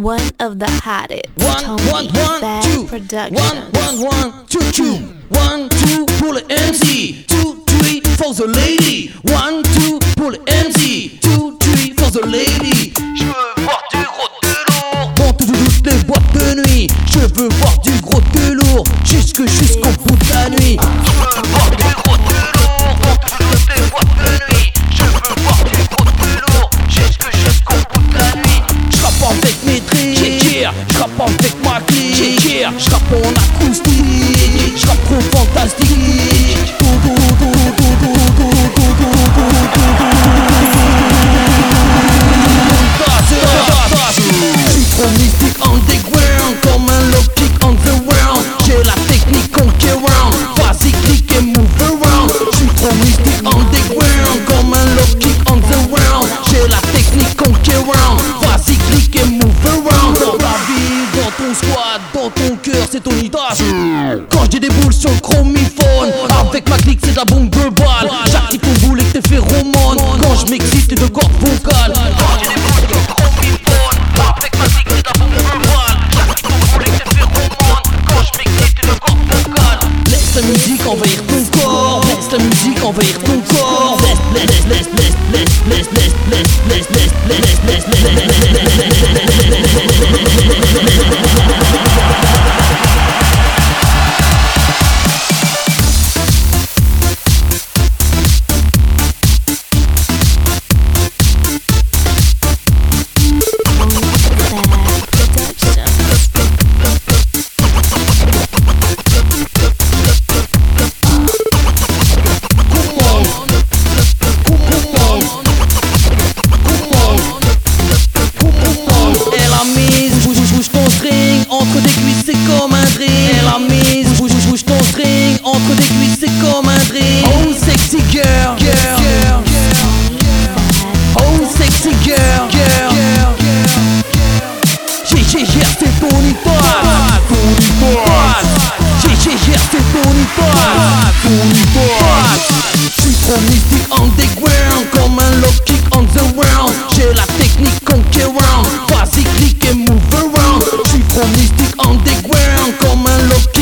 one of the hottest. One, Tony one, one, Bad two. Productions. One, one, one, two, two. One, two pour le MC. Two, three for the lady. One, two pour le MC. Two, three for the lady. Je veux voir du gros de lourd. Dans toutes les boîtes de nuit. Je veux voir du gros de lourd. Jusque jusqu'au bout de la nuit. wacky J'rappe en acoustique. J'rappe trop fantastique. Quand je déboule sur le chromiphone Avec ma clique c'est la bombe de balle. J'active ton boule et tes phéromones Quand je m'excite t'es de cordes vocales Quand chromiphone Avec ma c'est de la bombe de balle. J'active ton boule et tes phéromones Quand je m'excite de cordes vocales Laisse la musique envahir ton corps. Laisse la musique envahir ton corps. Laisse, laisse, laisse, laisse, Je suis trop mystique underground Comme un low kick on the round J'ai la technique conquérante Vas-y et move around Je suis trop mystique underground Comme un low kick